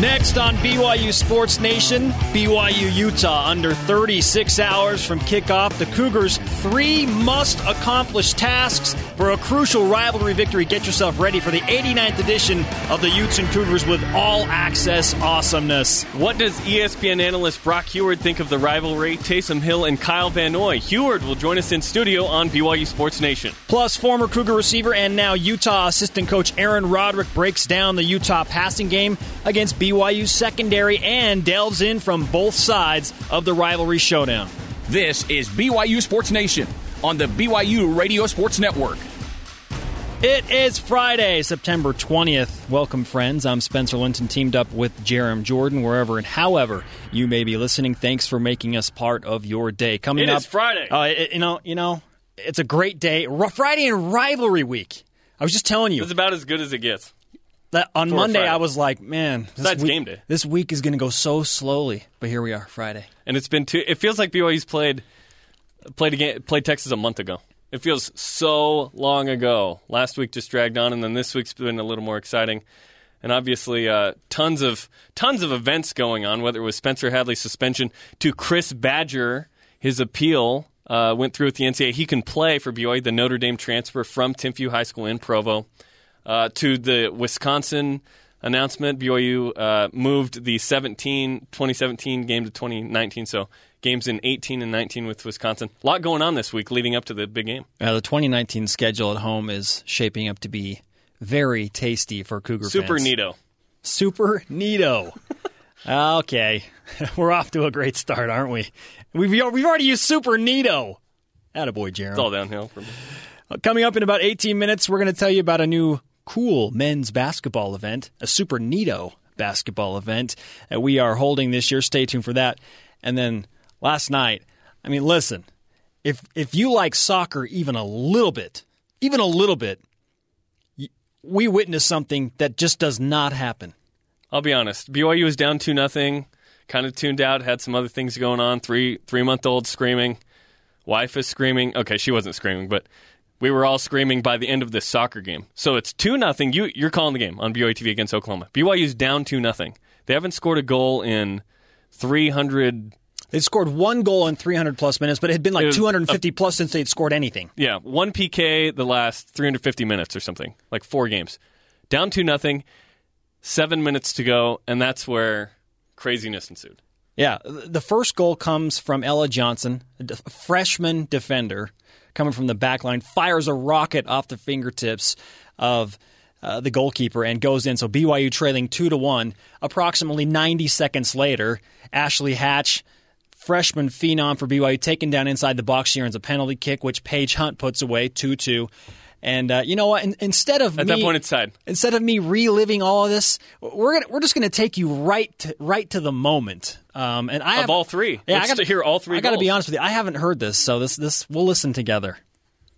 Next on BYU Sports Nation, BYU Utah under 36 hours from kickoff. The Cougars' three must accomplish tasks for a crucial rivalry victory. Get yourself ready for the 89th edition of the Utes and Cougars with all access awesomeness. What does ESPN analyst Brock Huard think of the rivalry? Taysom Hill and Kyle Van Noy. Huard will join us in studio on BYU Sports Nation. Plus, former Cougar receiver and now Utah assistant coach Aaron Roderick breaks down the Utah passing game against BYU's secondary and delves in from both sides of the rivalry showdown. This is BYU Sports Nation on the BYU Radio Sports Network. It is Friday, September 20th. Welcome, friends. I'm Spencer Linton, teamed up with Jarom Jordan, wherever and however you may be listening. Thanks for making us part of your day. Coming It up, is Friday. Uh, it- you know, you know, it's a great day. Friday and rivalry week. I was just telling you It's about as good as it gets. That on Monday I was like, man, this Besides week, game day. This week is going to go so slowly, but here we are, Friday. And it's been two. It feels like BYU's played played played Texas a month ago. It feels so long ago. Last week just dragged on, and then this week's been a little more exciting. And obviously, uh, tons of tons of events going on. Whether it was Spencer Hadley's suspension to Chris Badger, his appeal uh, went through with the NCAA. He can play for BYU. The Notre Dame transfer from Timpview High School in Provo uh, to the Wisconsin announcement. BYU uh, moved the 17, 2017 game to 2019. So games in 18 and 19 with Wisconsin. A lot going on this week leading up to the big game. Uh, the 2019 schedule at home is shaping up to be very tasty for Cougar Super fans. neato. Super neato. okay, we're off to a great start, aren't we? We've we've already used super neato. Attaboy, Jeremy. It's all downhill from Coming up in about 18 minutes, we're going to tell you about a new cool men's basketball event, a Super Neato basketball event that we are holding this year. Stay tuned for that. And then last night, I mean, listen, if if you like soccer even a little bit, even a little bit, we witnessed something that just does not happen. I'll be honest. BYU was down two nothing. Kind of tuned out. Had some other things going on. Three three month old screaming. Wife is screaming. Okay, she wasn't screaming, but we were all screaming by the end of this soccer game. So it's two nothing. You you're calling the game on BYU TV against Oklahoma. BYU's down two nothing. They haven't scored a goal in three hundred. They scored one goal in 300 plus minutes, but it had been like was 250 plus since they'd scored anything. Yeah, one PK the last 350 minutes or something, like four games. Down two nothing. Seven minutes to go, and that's where craziness ensued. Yeah, the first goal comes from Ella Johnson, a freshman defender coming from the back line, fires a rocket off the fingertips of uh, the goalkeeper and goes in. So BYU trailing two to one. Approximately 90 seconds later, Ashley Hatch, freshman phenom for BYU, taken down inside the box. She earns a penalty kick, which Paige Hunt puts away two two. And uh, you know what? In, instead of At me, that point, it's tied. instead of me reliving all of this, we're gonna we're just gonna take you right to, right to the moment. Um, and I Of have, all three. Yeah, Let's I gotta hear all three I got to be honest with you. I haven't heard this, so this this we'll listen together.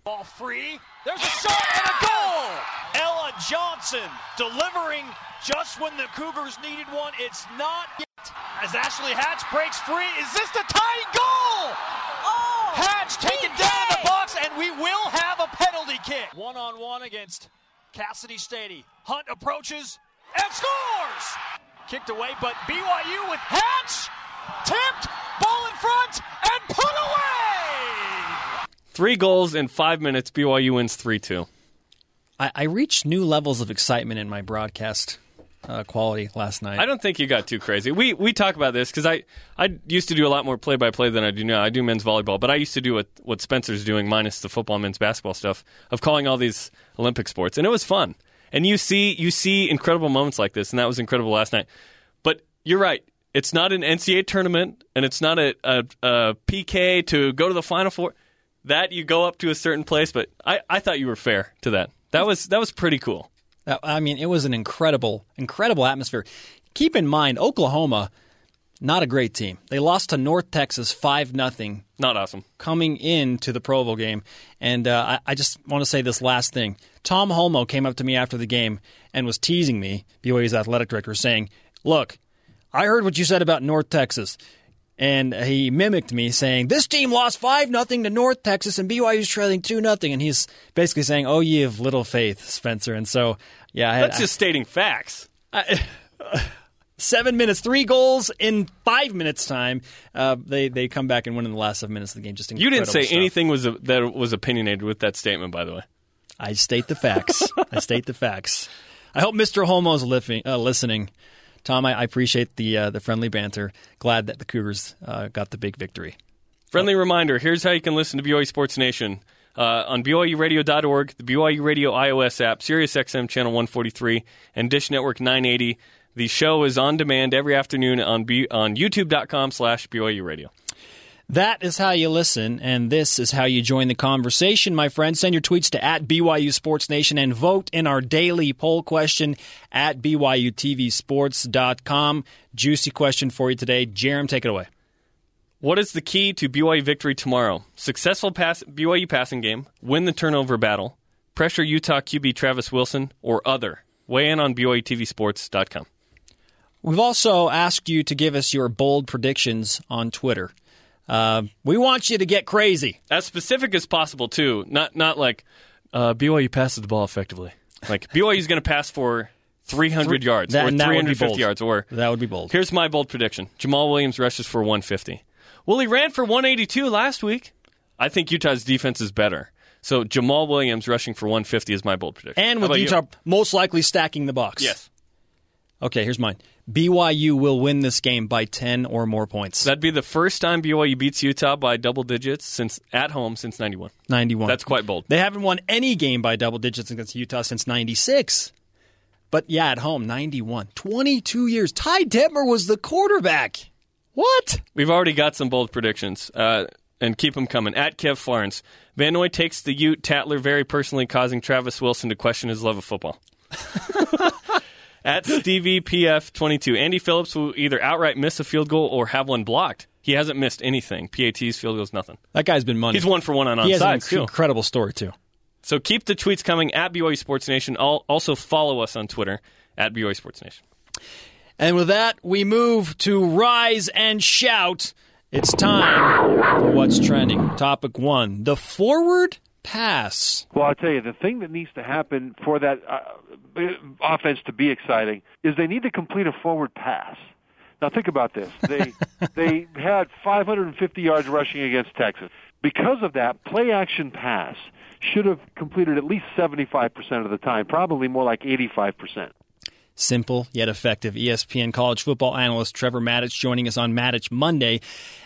Ball free. There's a shot and a goal. Ella Johnson delivering just when the Cougars needed one. It's not yet. As Ashley Hatch breaks free, is this the tying goal? Oh, Hatch taken down in the box, and we will have a penalty kick. One on one against Cassidy Stady. Hunt approaches and scores. Kicked away, but BYU with Hatch tipped, ball in front, and put away. Three goals in five minutes. BYU wins 3 2. I, I reached new levels of excitement in my broadcast uh, quality last night. I don't think you got too crazy. We we talk about this because I, I used to do a lot more play by play than I do now. I do men's volleyball, but I used to do what, what Spencer's doing, minus the football men's basketball stuff, of calling all these Olympic sports. And it was fun. And you see you see incredible moments like this, and that was incredible last night. But you're right. It's not an NCAA tournament, and it's not a, a, a PK to go to the Final Four. That you go up to a certain place, but I, I thought you were fair to that. That was that was pretty cool. I mean, it was an incredible, incredible atmosphere. Keep in mind, Oklahoma, not a great team. They lost to North Texas five nothing Not awesome. coming into the Provo game. And uh, I, I just want to say this last thing. Tom Holmoe came up to me after the game and was teasing me, BYU's athletic director, saying, Look, I heard what you said about North Texas. And he mimicked me saying, This team lost 5 nothing to North Texas and BYU's trailing 2 nothing. And he's basically saying, Oh, ye of little faith, Spencer. And so, yeah, I, That's just stating facts. Seven minutes, three goals in five minutes time. Uh, they they come back and win in the last seven minutes of the game. Just You didn't say stuff. anything was a, that was opinionated with that statement, by the way. I state the facts. I state the facts. I hope Mr. Holmoe's listening. Uh, listening. Tom, I, I appreciate the uh, the friendly banter. Glad that the Cougars uh, got the big victory. Friendly reminder here's how you can listen to BYU Sports Nation uh, on BYURadio.org, the BYU Radio iOS app, SiriusXM Channel 143, and Dish Network 980. The show is on demand every afternoon on B- on YouTube.com slash BYU Radio. That is how you listen, and this is how you join the conversation, my friends. Send your tweets to at BYU Sports Nation and vote in our daily poll question at BYUTVSports.com. Juicy question for you today. Jarom, take it away. What is the key to BYU victory tomorrow? Successful pass, BYU passing game, win the turnover battle, pressure Utah QB Travis Wilson, or other? Weigh in on BYUTVSports.com. We've also asked you to give us your bold predictions on Twitter. Uh, we want you to get crazy. As specific as possible, too. Not not like uh, BYU passes the ball effectively. Like BYU is going to pass for 300 yards That- or and that would be 350 yards. Or That would be bold. here's my bold prediction: Jamaal Williams rushes for 150. Well, he ran for 182 last week. I think Utah's defense is better. So Jamaal Williams rushing for 150 is my bold prediction. And with about you? Utah most likely stacking the box. yes, Okay, here's mine. BYU will win this game by 10 or more points. that'd be the first time BYU beats Utah by double digits since at home since 91. 91. That's quite bold. They haven't won any game by double digits against Utah since 96. But yeah, at home, 91. 22 years. Ty Detmer was the quarterback. What? We've already got some bold predictions, uh, and keep them coming. At Kev Florence, Van Noy takes the Ute Tatler very personally, causing Travis Wilson to question his love of football. At Stevie PF22, Andy Phillips will either outright miss a field goal or have one blocked. He hasn't missed anything. PATs, field goals, nothing. That guy's been money. He's one for one on he an onside, too. incredible story, too. So keep the tweets coming at BYU Sports Nation. Al- Also follow us on Twitter at BYU Sports Nation. And with that, we move to Rise and Shout. It's time for What's Trending. Topic one the forward pass. Well, I'll tell you, the thing that needs to happen for that uh, offense to be exciting is they need to complete a forward pass. Now think about this. They they had 550 yards rushing against Texas. Because of that, play action pass should have completed at least 75% of the time, probably more like 85%. Simple yet effective. ESPN college football analyst Trevor Matich joining us on Matich Monday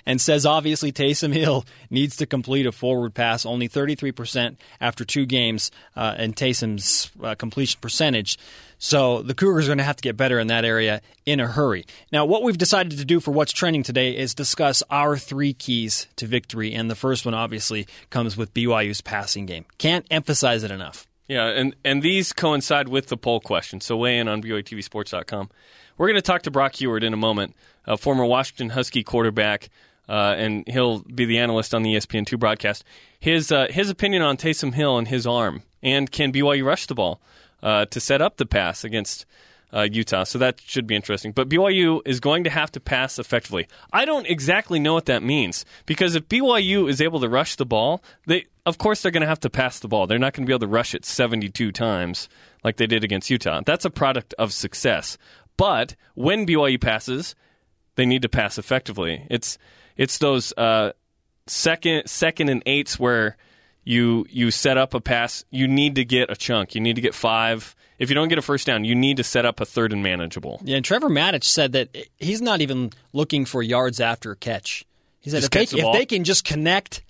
and says obviously Taysom Hill needs to complete a forward pass, only 33% after two games uh, in Taysom's uh, completion percentage. So the Cougars are going to have to get better in that area in a hurry. Now, what we've decided to do for what's trending today is discuss our three keys to victory. And the first one obviously comes with BYU's passing game. Can't emphasize it enough. Yeah, and, and these coincide with the poll question. So weigh in on BYUTVSports.com. We're going to talk to Brock Huard in a moment, a former Washington Husky quarterback, uh, and he'll be the analyst on the E ESPN2 broadcast. His uh, his opinion on Taysom Hill and his arm, and can BYU rush the ball uh, to set up the pass against uh, Utah. So that should be interesting. But BYU is going to have to pass effectively. I don't exactly know what that means because if BYU is able to rush the ball, they of course they're going to have to pass the ball. They're not going to be able to rush it 72 times like they did against Utah. That's a product of success. But when BYU passes, they need to pass effectively. It's it's those uh, second second and eights where you you set up a pass. You need to get a chunk. You need to get five. If you don't get a first down, you need to set up a third and manageable. Yeah, and Trevor Matich said that he's not even looking for yards after a catch. He said Just if, they, the if they can just connect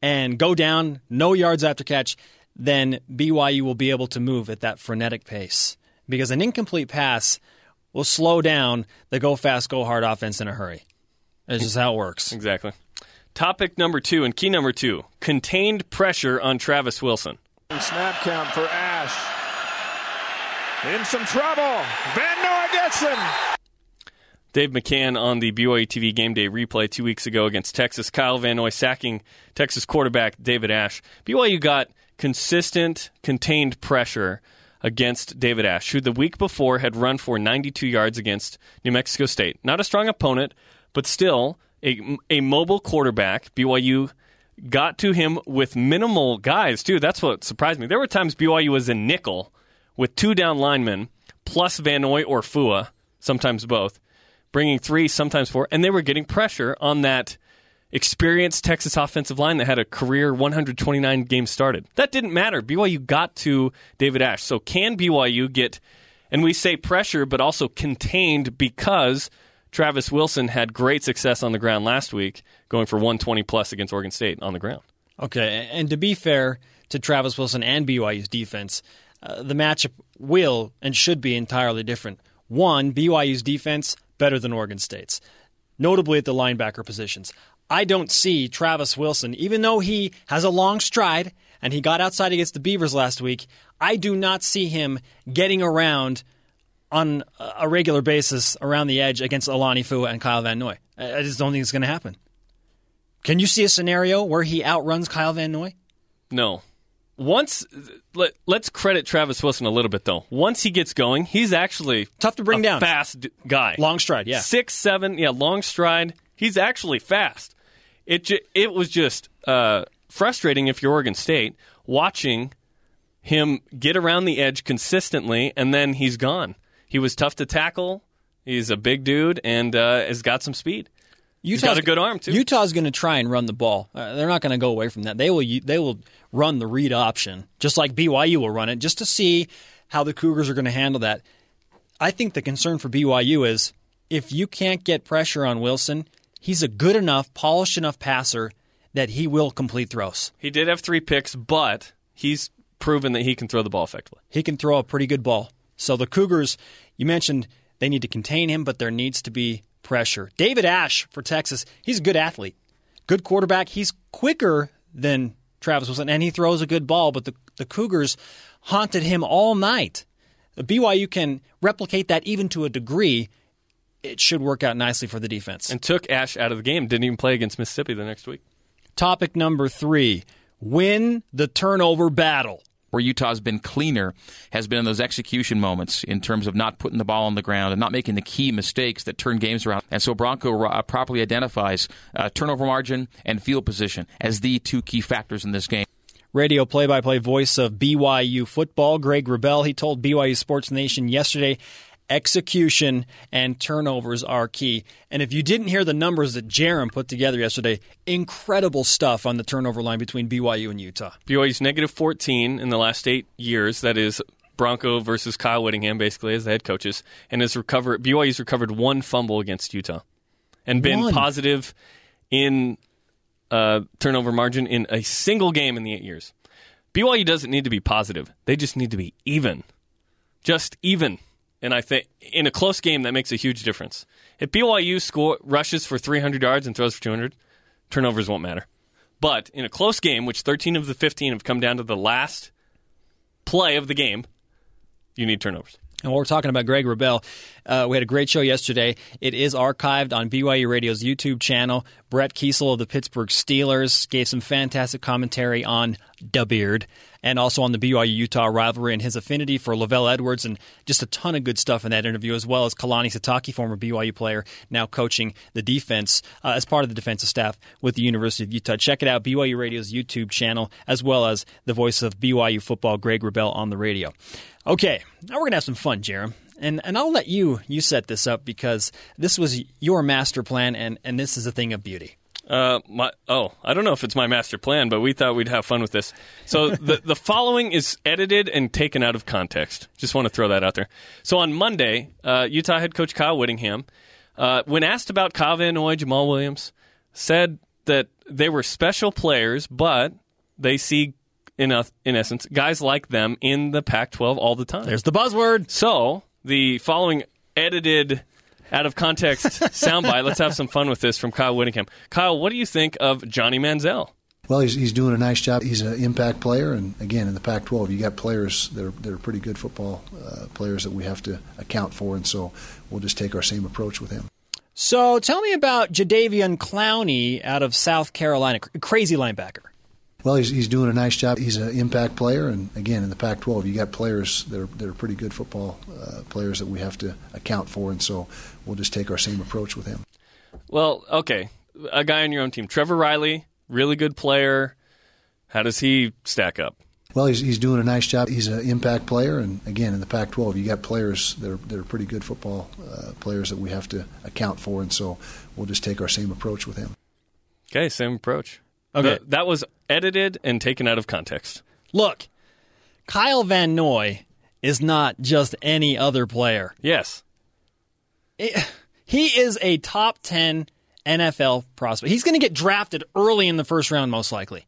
and go down, no yards after catch, then BYU will be able to move at that frenetic pace. Because an incomplete pass will slow down the go fast, go hard offense in a hurry. That's just how it works. Exactly. Topic number two and key number two: contained pressure on Travis Wilson. Snap count for Ash. In some trouble. Van Noy gets him. Dave McCann on the BYU TV game day replay two weeks ago against Texas. Kyle Van Noy sacking Texas quarterback David Ash. BYU got consistent, contained pressure against David Ash, who the week before had run for 92 yards against New Mexico State. Not a strong opponent, but still a, a mobile quarterback. BYU got to him with minimal guys, too. That's what surprised me. There were times BYU was in nickel with two down linemen plus Van Noy or Fua, sometimes both bringing three, sometimes four, and they were getting pressure on that experienced Texas offensive line that had a career 129 games started. That didn't matter. BYU got to David Ash. So can BYU get, and we say pressure, but also contained because Travis Wilson had great success on the ground last week, going for 120 plus against Oregon State on the ground. Okay, and to be fair to Travis Wilson and BYU's defense, uh, the matchup will and should be entirely different. One, BYU's defense better than Oregon State's, notably at the linebacker positions. I don't see Travis Wilson, even though he has a long stride and he got outside against the Beavers last week, I do not see him getting around on a regular basis around the edge against Alani Fua and Kyle Van Noy. I just don't think it's going to happen. Can you see a scenario where he outruns Kyle Van Noy? No. Once let, us credit Travis Wilson a little bit though. Once he gets going, he's actually tough to bring down. Fast guy, long stride, yeah, six seven, yeah, long stride. He's actually fast. It ju- it was just uh, frustrating if you're Oregon State watching him get around the edge consistently, and then he's gone. He was tough to tackle. He's a big dude and uh, has got some speed. Utah's got a good arm too. Utah's going to try and run the ball. Uh, they're not going to go away from that. They will. They will run the read option, just like BYU will run it, just to see how the Cougars are going to handle that. I think the concern for BYU is if you can't get pressure on Wilson, he's a good enough, polished enough passer that he will complete throws. He did have three picks, but he's proven that he can throw the ball effectively. He can throw a pretty good ball. So the Cougars, you mentioned they need to contain him, but there needs to be pressure. David Ash for Texas, he's a good athlete, good quarterback. He's quicker than Travis Wilson, and he throws a good ball, but the, the Cougars haunted him all night. The BYU can replicate that even to a degree. It should work out nicely for the defense. And took Ash out of the game. Didn't even play against Mississippi the next week. Topic number three win the turnover battle where Utah's been cleaner has been in those execution moments in terms of not putting the ball on the ground and not making the key mistakes that turn games around. And so Bronco uh, properly identifies uh, turnover margin and field position as the two key factors in this game. Radio play by play voice of BYU football, Greg Wrubell, he told BYU Sports Nation yesterday execution and turnovers are key. And if you didn't hear the numbers that Jarom put together yesterday, incredible stuff on the turnover line between BYU and Utah. BYU's negative 14 in the last eight years. That is Bronco versus Kyle Whittingham, basically, as the head coaches. And has recovered, BYU's recovered one fumble against Utah and been one. positive in uh, turnover margin in a single game in the eight years. BYU doesn't need to be positive, they just need to be even. Just even. And I think in a close game, that makes a huge difference. If BYU score rushes for 300 yards and throws for 200, turnovers won't matter. But in a close game, which 13 of the 15 have come down to the last play of the game, you need turnovers. And while we're talking about Greg Wrubell, uh, we had a great show yesterday. It is archived on BYU Radio's YouTube channel. Brett Keisel of the Pittsburgh Steelers gave some fantastic commentary on Da Beard and also on the BYU Utah rivalry and his affinity for LaVell Edwards, and just a ton of good stuff in that interview, as well as Kalani Sitake, former BYU player, now coaching the defense uh, as part of the defensive staff with the University of Utah. Check it out, BYU Radio's YouTube channel, as well as the voice of BYU football, Greg Wrubell, on the radio. Okay, now we're going to have some fun, Jarom. And, and I'll let you you set this up because this was your master plan, and, and this is a thing of beauty. Uh, my oh, I don't know if it's my master plan, but we thought we'd have fun with this. So the the following is edited and taken out of context. Just want to throw that out there. So on Monday, uh, Utah head coach Kyle Whittingham, uh, when asked about Kyle Van Noy, Jamaal Williams, said that they were special players, but they see in a, in essence guys like them in the Pac-12 all the time. There's the buzzword. So the following edited out of context soundbite. Let's have some fun with this from Kyle Whittingham. Kyle, what do you think of Johnny Manziel? Well, he's, he's doing a nice job. He's an impact player, and again, in the Pac-12, you got players that are, that are pretty good football uh, players that we have to account for, and so we'll just take our same approach with him. So, tell me about Jadeveon Clowney out of South Carolina, crazy linebacker. Well, he's, he's doing a nice job. He's an impact player, and again, in the Pac-12, you got players that are that are pretty good football uh, players that we have to account for, and so we'll just take our same approach with him. Well, okay, a guy on your own team, Trevor Reilly, really good player. How does he stack up? Well, he's, he's doing a nice job. He's an impact player, and again, in the Pac-12, you got players that are, that are pretty good football uh, players that we have to account for, and so we'll just take our same approach with him. Okay, same approach. Okay. The- that was edited and taken out of context. Look, Kyle Van Noy is not just any other player. Yes. He is a top 10 NFL prospect. He's going to get drafted early in the first round, most likely.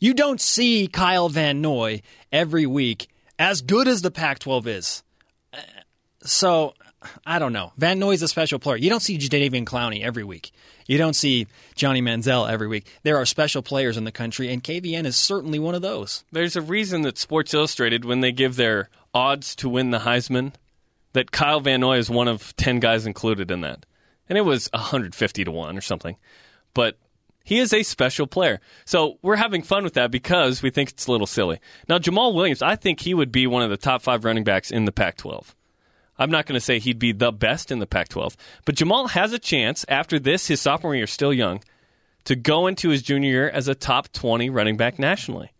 You don't see Kyle Van Noy every week as good as the Pac 12 is. Uh, So, I don't know. Van Noy's a special player. You don't see Jadeveon Clowney every week. You don't see Johnny Manziel every week. There are special players in the country, and KVN is certainly one of those. There's a reason that Sports Illustrated, when they give their odds to win the Heisman, that Kyle Van Noy is one of 10 guys included in that. And it was 150 to 1 or something. But he is a special player. So we're having fun with that because we think it's a little silly. Now, Jamaal Williams, I think he would be one of the top five running backs in the Pac 12. I'm not going to say he'd be the best in the Pac 12, but Jamaal has a chance after this, his sophomore year, still young, to go into his junior year as a top 20 running back nationally.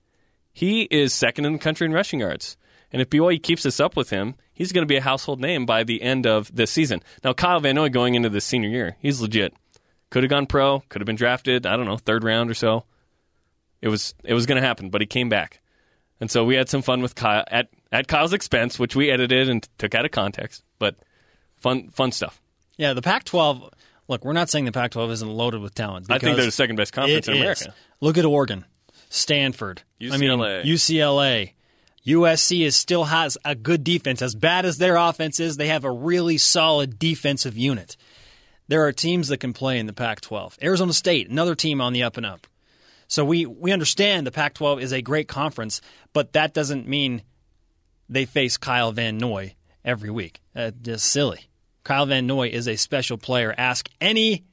He is second in the country in rushing yards. And if BYU keeps this up with him, he's going to be a household name by the end of this season. Now, Kyle Van Noy going into this senior year, he's legit. Could have gone pro, could have been drafted, I don't know, third round or so. It was it was going to happen, but he came back. And so we had some fun with Kyle at, at Kyle's expense, which we edited and took out of context, but fun fun stuff. Yeah, the Pac 12. Look, we're not saying the Pac 12 isn't loaded with talent. I think they're the second best conference in is. America. Look at Oregon, Stanford, I mean, UCLA. UCLA. USC is still has a good defense. As bad as their offense is, they have a really solid defensive unit. There are teams that can play in the Pac 12. Arizona State, another team on the up and up. So we, we understand the Pac 12 is a great conference, but that doesn't mean they face Kyle Van Noy every week. Uh, just silly. Kyle Van Noy is a special player. Ask any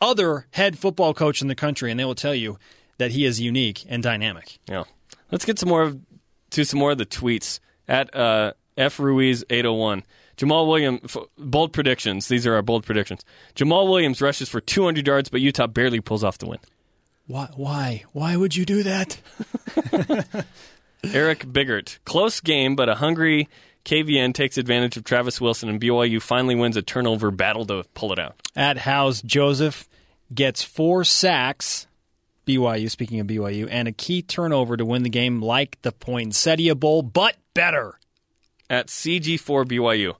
other head football coach in the country, and they will tell you that he is unique and dynamic. Yeah. Let's get some more of, to some more of the tweets at uh, F Ruiz eight hundred one. Jamaal Williams f- bold predictions. These are our bold predictions. Jamaal Williams rushes for 200 yards, but Utah barely pulls off the win. Why? Why? Why would you do that? Eric Biggert. Close game, but a hungry KVN takes advantage of Travis Wilson, and BYU finally wins a turnover battle to pull it out. At House, Joseph gets four sacks. BYU, speaking of BYU, and a key turnover to win the game like the Poinsettia Bowl, but better. At CG4 BYU.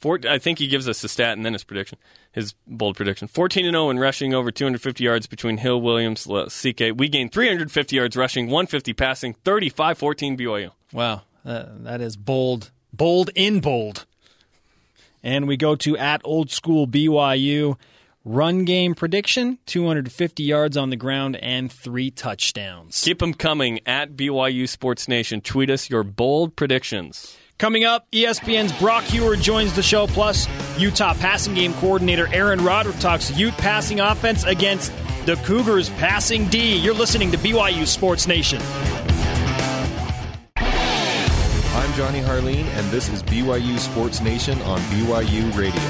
Four, I think he gives us the stat and then his prediction, his bold prediction. 14 and 0 in rushing over 250 yards between Hill, Williams, CK. We gained 350 yards rushing, 150 passing, 35 14 BYU. Wow, uh, that is bold, bold in bold. And we go to at old school BYU run game prediction: 250 yards on the ground and three touchdowns. Keep them coming at BYU Sports Nation. Tweet us your bold predictions. Coming up, ESPN's Brock Huard joins the show. Plus, Utah passing game coordinator Aaron Roderick talks Ute passing offense against the Cougars passing D. You're listening to BYU Sports Nation. I'm Johnny Harline, and this is BYU Sports Nation on BYU Radio.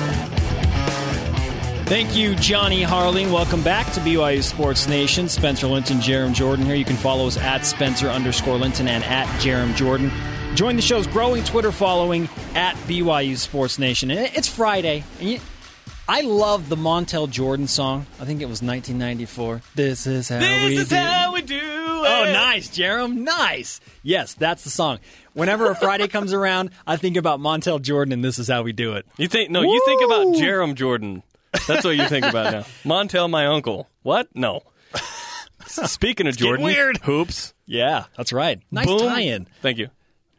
Thank you, Johnny Harline. Welcome back to BYU Sports Nation. Spencer Linton, Jarom Jordan here. You can follow us at Spencer underscore Linton and at Jarom Jordan. Join the show's growing Twitter following at BYU Sports Nation. And it's Friday. And you, I love the Montel Jordan song. I think it was 1994. This is how we do. how we do Oh, nice, Jarom. Nice. Yes, that's the song. Whenever a Friday comes around, I think about Montel Jordan, and this is how we do it. You think no? You think about Woo! Jarom Jordan. That's what you think about now. Montel, my uncle. What? No. Speaking of Jordan, weird. hoops. Yeah, that's right. Nice Boom. tie-in. Thank you.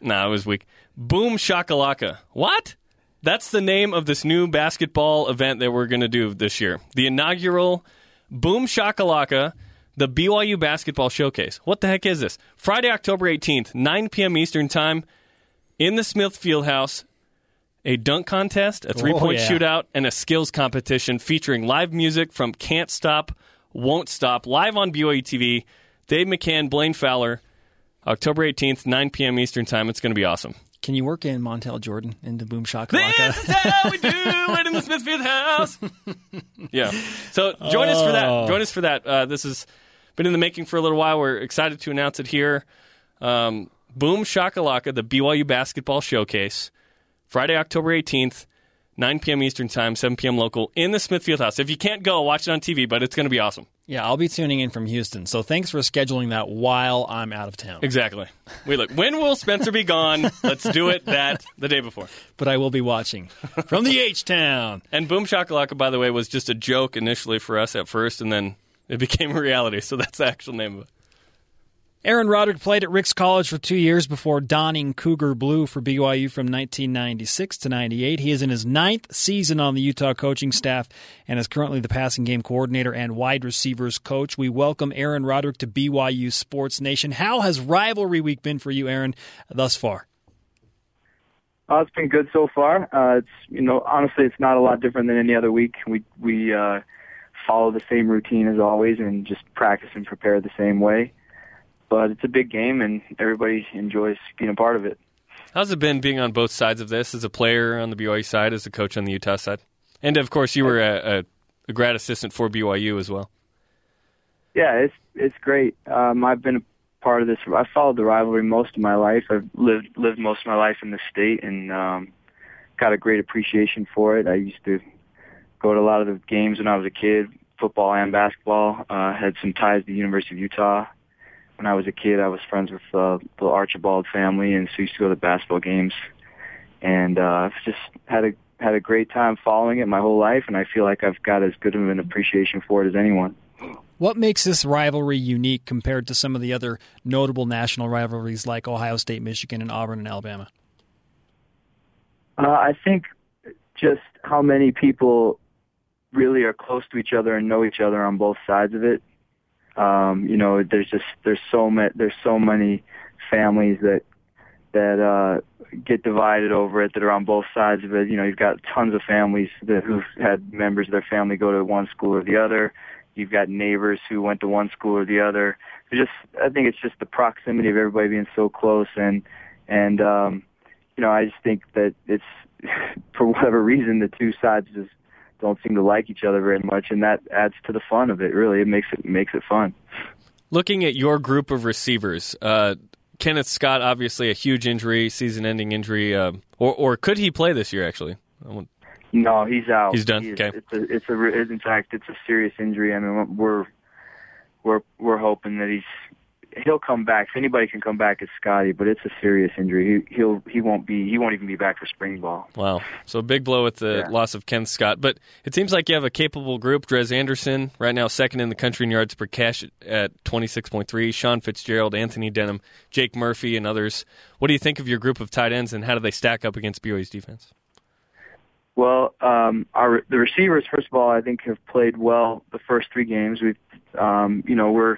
Nah, it was weak. Boom shakalaka. What? That's the name of this new basketball event that we're going to do this year. The inaugural Boom Shakalaka, the BYU Basketball Showcase. What the heck is this? Friday, October 18th, 9 p.m. Eastern Time, in the Smith Fieldhouse. A dunk contest, a three point oh, yeah. shootout, and a skills competition featuring live music from Can't Stop, Won't Stop, live on BYU TV. Dave McCann, Blaine Fowler, October 18th, 9 p.m. Eastern Time. It's going to be awesome. Can you work in Montel Jordan into Boom This Shakalaka? is how we do it in the Smith Fieldhouse. yeah. So join us for Oh. that. Join us for that. Uh, this has been in the making for a little while. We're excited to announce it here. Um, Boom Shakalaka, the BYU basketball showcase, Friday, October 18th, 9 p.m. Eastern Time, 7 p.m. local in the Smith Fieldhouse. If you can't go, watch it on TV, but it's going to be awesome. Yeah, I'll be tuning in from Houston. So thanks for scheduling that while I'm out of town. Exactly. We look. When will Spencer be gone? Let's do it that the day before. But I will be watching from the H Town. And Boom Shakalaka, by the way, was just a joke initially for us at first, and then it became a reality. So that's the actual name of it. Aaron Roderick played at Ricks College for two years before donning Cougar Blue for BYU from 1996 to 98. He is in his ninth season on the Utah coaching staff and is currently the passing game coordinator and wide receivers coach. We welcome Aaron Roderick to BYU Sports Nation. How has rivalry week been for you, Aaron, thus far? Uh, it's been good so far. Uh, it's you know honestly, it's not a lot different than any other week. We we uh, follow the same routine as always and just practice and prepare the same way but it's a big game and everybody enjoys being a part of it. How's it been being on both sides of this as a player on the BYU side, as a coach on the Utah side? And of course, you were a, a, a grad assistant for BYU as well. Yeah, it's it's great. Um, I've been a part of this. I followed the rivalry most of my life. I've lived lived most of my life in the state and um, got a great appreciation for it. I used to go to a lot of the games when I was a kid, football and basketball. Uh, had some ties to the University of Utah when I was a kid, I was friends with uh, the Archibald family, and so we used to go to basketball games. And uh, I've just had a had a great time following it my whole life, and I feel like I've got as good of an appreciation for it as anyone. What makes this rivalry unique compared to some of the other notable national rivalries like Ohio State, Michigan, and Auburn and Alabama? Uh, I think just how many people really are close to each other and know each other on both sides of it. Um, you know, there's just there's so many there's so many families that that uh, get divided over it that are on both sides of it. You know, you've got tons of families that who've had members of their family go to one school or the other. You've got neighbors who went to one school or the other. It's just I think it's just the proximity of everybody being so close and and um, you know I just think that it's for whatever reason the two sides just don't seem to like each other very much, and that adds to the fun of it. Really, it makes it makes it fun. Looking at your group of receivers, uh, Kenneth Scott, obviously a huge injury, season-ending injury, uh, or or could he play this year? Actually, no, he's out. He's done. He okay, it's a, it's a in fact it's a serious injury. I mean, we're we're we're hoping that he's he'll come back. If anybody can come back, it's Scotty, but it's a serious injury. He he'll he won't be he won't even be back for spring ball. Wow. So a big blow with the Yeah. loss of Ken Scott. But it seems like you have a capable group. Dres Anderson, right now second in the country in yards per catch at 26.3. Sean Fitzgerald, Anthony Denham, Jake Murphy, and others. What do you think of your group of tight ends, and how do they stack up against BYU's defense? Well, um, our the receivers, first of all, I think have played well the first three games. We've, um, you know, we're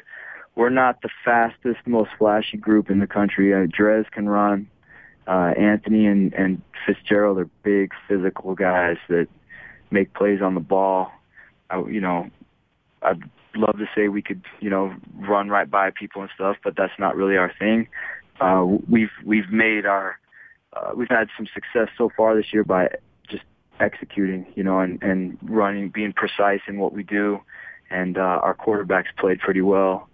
we're not the fastest, most flashy group in the country. Uh, Dres can run. Uh, Anthony and, and Fitzgerald are big physical guys that make plays on the ball. I, you know, I'd love to say we could, you know, run right by people and stuff, but that's not really our thing. Uh, we've we've made our uh, we've had some success so far this year by just executing, you know, and, and running, being precise in what we do. And uh, our quarterbacks played pretty well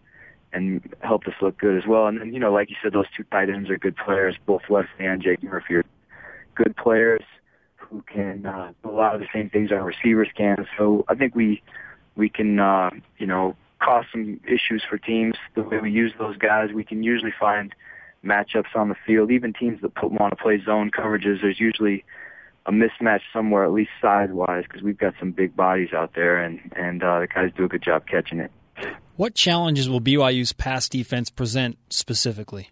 and helped us look good as well. And then, you know, like you said, those two tight ends are good players. Both Wesley and Jake Murphy are good players who can uh, do a lot of the same things our receivers can. So I think we we can, uh, you know, cause some issues for teams the way we use those guys. We can usually find matchups on the field. Even teams that put, want to play zone coverages, there's usually a mismatch somewhere, at least size-wise, because we've got some big bodies out there, and and uh, the guys do a good job catching it. What challenges will BYU's pass defense present specifically?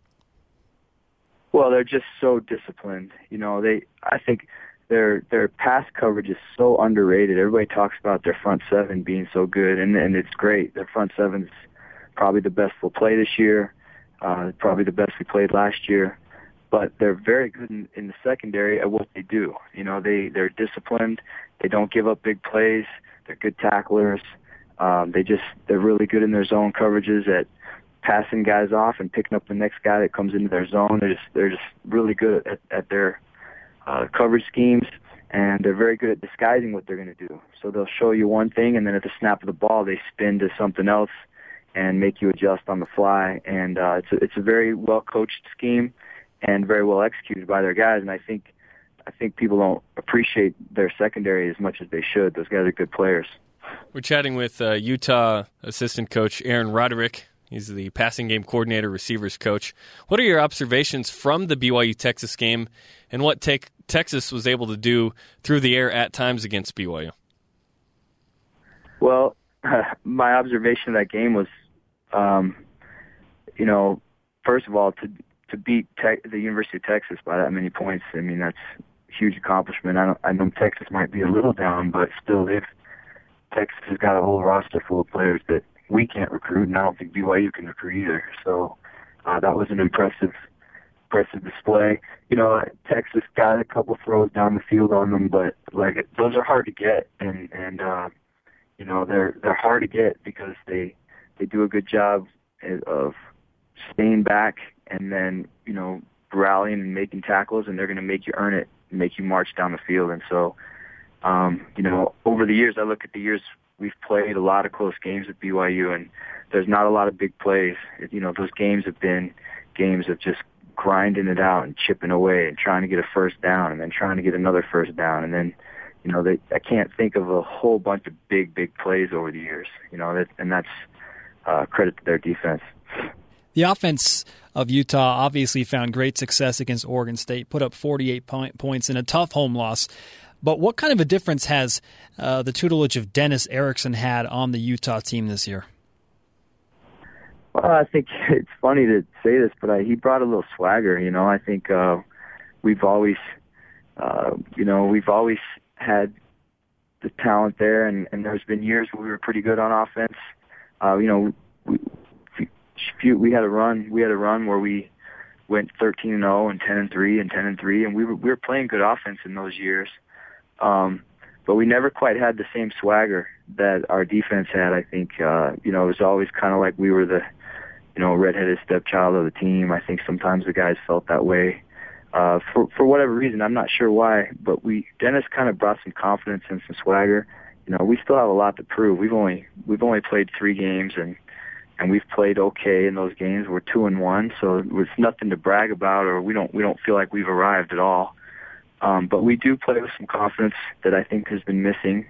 Well, they're just so disciplined. You know, they I think their their pass coverage is so underrated. Everybody talks about their front seven being so good, and and it's great. Their front seven's probably the best we'll play this year. Uh, probably the best we played last year. But they're very good in, in the secondary at what they do. You know, they they're disciplined. They don't give up big plays. They're good tacklers. Um, they just they're really good in their zone coverages at passing guys off and picking up the next guy that comes into their zone. They're just they're just really good at, at their uh, coverage schemes, and they're very good at disguising what they're going to do. So they'll show you one thing, and then at the snap of the ball, they spin to something else, and make you adjust on the fly. And uh, it's a, it's a very well coached scheme and very well executed by their guys. And I think I think people don't appreciate their secondary as much as they should. Those guys are good players. We're chatting with uh, Utah assistant coach Aaron Roderick. He's the passing game coordinator, receivers coach. What are your observations from the BYU Texas game and what Texas was able to do through the air at times against BYU? Well, my observation of that game was, um, you know, first of all, to to beat the University of Texas by that many points, I mean that's a huge accomplishment. I, I know Texas might be a little down, but still, they've Texas has got a whole roster full of players that we can't recruit, and I don't think BYU can recruit either. So uh, that was an impressive, impressive display. You know, Texas got a couple throws down the field on them, but like those are hard to get, and and uh, you know they're they're hard to get because they they do a good job of staying back and then you know rallying and making tackles, and they're going to make you earn it, make you march down the field, and so um, you know, over the years, I look at the years we've played a lot of close games at BYU, and there's not a lot of big plays. You know, those games have been games of just grinding it out and chipping away and trying to get a first down and then trying to get another first down and then you know they I can't think of a whole bunch of big big plays over the years you know that and that's uh, credit to their defense. The offense of Utah obviously found great success against Oregon State, put up 48 point, points in a tough home loss. But what kind of a difference has uh, the tutelage of Dennis Erickson had on the Utah team this year? Well, I think it's funny to say this, but I, he brought a little swagger. You know, I think uh, we've always, uh, you know, we've always had the talent there, and, and there's been years where we were pretty good on offense. Uh, you know, we, we had a run. We had a run where we went 13 and 0 and 10 and 3 and 10 and 3, and we were we were playing good offense in those years. Um, but we never quite had the same swagger that our defense had. I think, uh, you know, it was always kind of like we were the, you know, redheaded stepchild of the team. I think sometimes the guys felt that way. Uh, for, for whatever reason, I'm not sure why, but we, Dennis kind of brought some confidence and some swagger. You know, we still have a lot to prove. We've only, we've only played three games and, and we've played okay in those games. We're two and one, so it's nothing to brag about, or we don't we don't feel like we've arrived at all. Um, but we do play with some confidence that I think has been missing,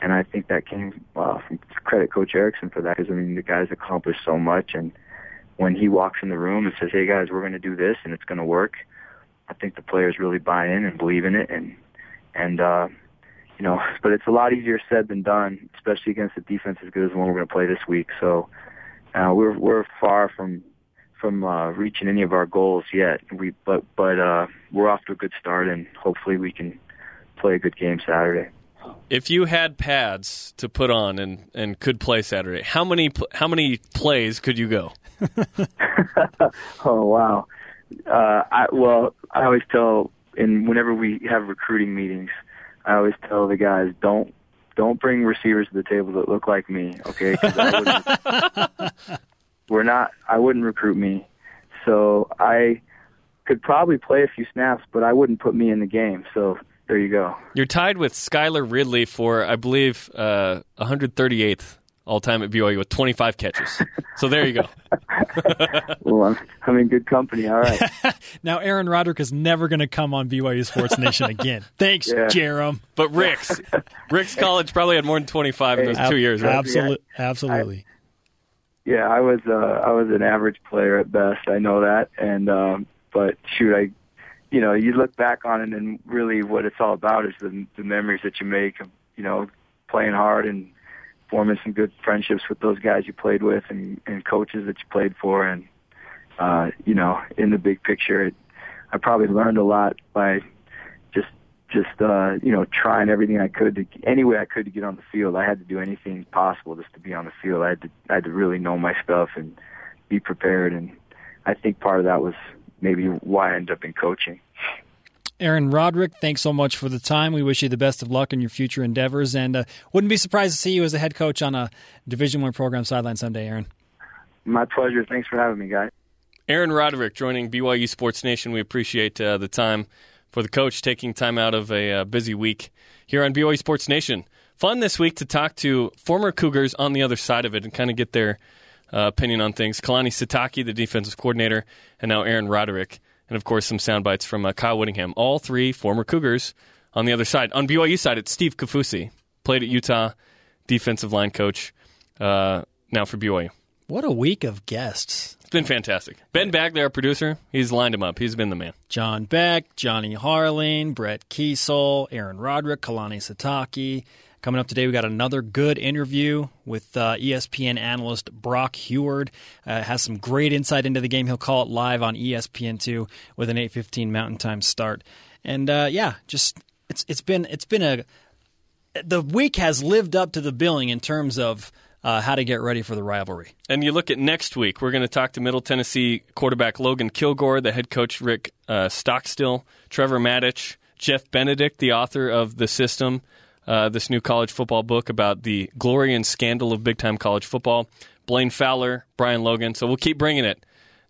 and I think that came uh, from credit Coach Erickson for that. Because I mean, the guy's accomplished so much, and when he walks in the room and says, "Hey guys, we're going to do this, and it's going to work," I think the players really buy in and believe in it, and and uh, you know, but it's a lot easier said than done, especially against a defense as good as the one we're going to play this week. So uh, we're we're far from from uh, reaching any of our goals yet. We but but uh, we're off to a good start, and hopefully we can play a good game Saturday. If you had pads to put on and, and could play Saturday, how many how many plays could you go? oh wow! Uh, I, well, I always tell, and whenever we have recruiting meetings, I always tell the guys don't don't bring receivers to the table that look like me, okay? we're not. I wouldn't recruit me, so I could probably play a few snaps, but I wouldn't put me in the game. So there you go. You're tied with Skyler Ridley for, I believe, uh, 138th all time at BYU with 25 catches. So there you go. well, I'm, I'm, in good company. All right. now, Aaron Roderick is never going to come on BYU Sports Nation again. Thanks, yeah. Jarom. But Ricks Ricks college probably had more than 25 in those two years, right? Absolutely. Absolutely. Yeah, I was uh, I was an average player at best. I know that, and um, but shoot, I, you know, you look back on it, and really, what it's all about is the the memories that you make. Of, you know, playing hard and forming some good friendships with those guys you played with, and and coaches that you played for, and uh, you know, in the big picture, it, I probably learned a lot by just uh, you know trying everything I could to any way I could to get on the field. I had to do anything possible just to be on the field. I had to I had to really know my stuff and be prepared. And I think part of that was maybe why I ended up in coaching. Aaron Roderick, thanks so much for the time. We wish you the best of luck in your future endeavors, and uh, wouldn't be surprised to see you as a head coach on a Division One program sideline someday, Aaron. My pleasure. Thanks for having me, guys. Aaron Roderick joining BYU Sports Nation. We appreciate uh, the time for the coach taking time out of a uh, busy week here on BYU Sports Nation. Fun this week to talk to former Cougars on the other side of it and kind of get their uh, opinion on things. Kalani Sitake, the defensive coordinator, and now Aaron Roderick, and of course some sound bites from uh, Kyle Whittingham. All three former Cougars. On the other side, on BYU side, it's Steve Kaufusi, played at Utah, defensive line coach, uh, now for BYU. What a week of guests. It's been fantastic. Ben Bagley, our producer, he's lined him up. He's been the man. John Beck, Johnny Harline, Brett Keisel, Aaron Roderick, Kalani Sitake. Coming up today, we got another good interview with uh, ESPN analyst Brock Huard. Uh, has some great insight into the game. He'll call it live on ESPN2 with an 8:15 Mountain Time start. And uh, yeah, just it's it's been it's been a the week has lived up to the billing in terms of uh, how to get ready for the rivalry. And you look at next week, we're going to talk to Middle Tennessee quarterback Logan Kilgore, the head coach Rick uh, Stockstill, Trevor Matich, Jeff Benedict, the author of The System, uh, this new college football book about the glory and scandal of big time college football, Blaine Fowler, Brian Logan. So we'll keep bringing it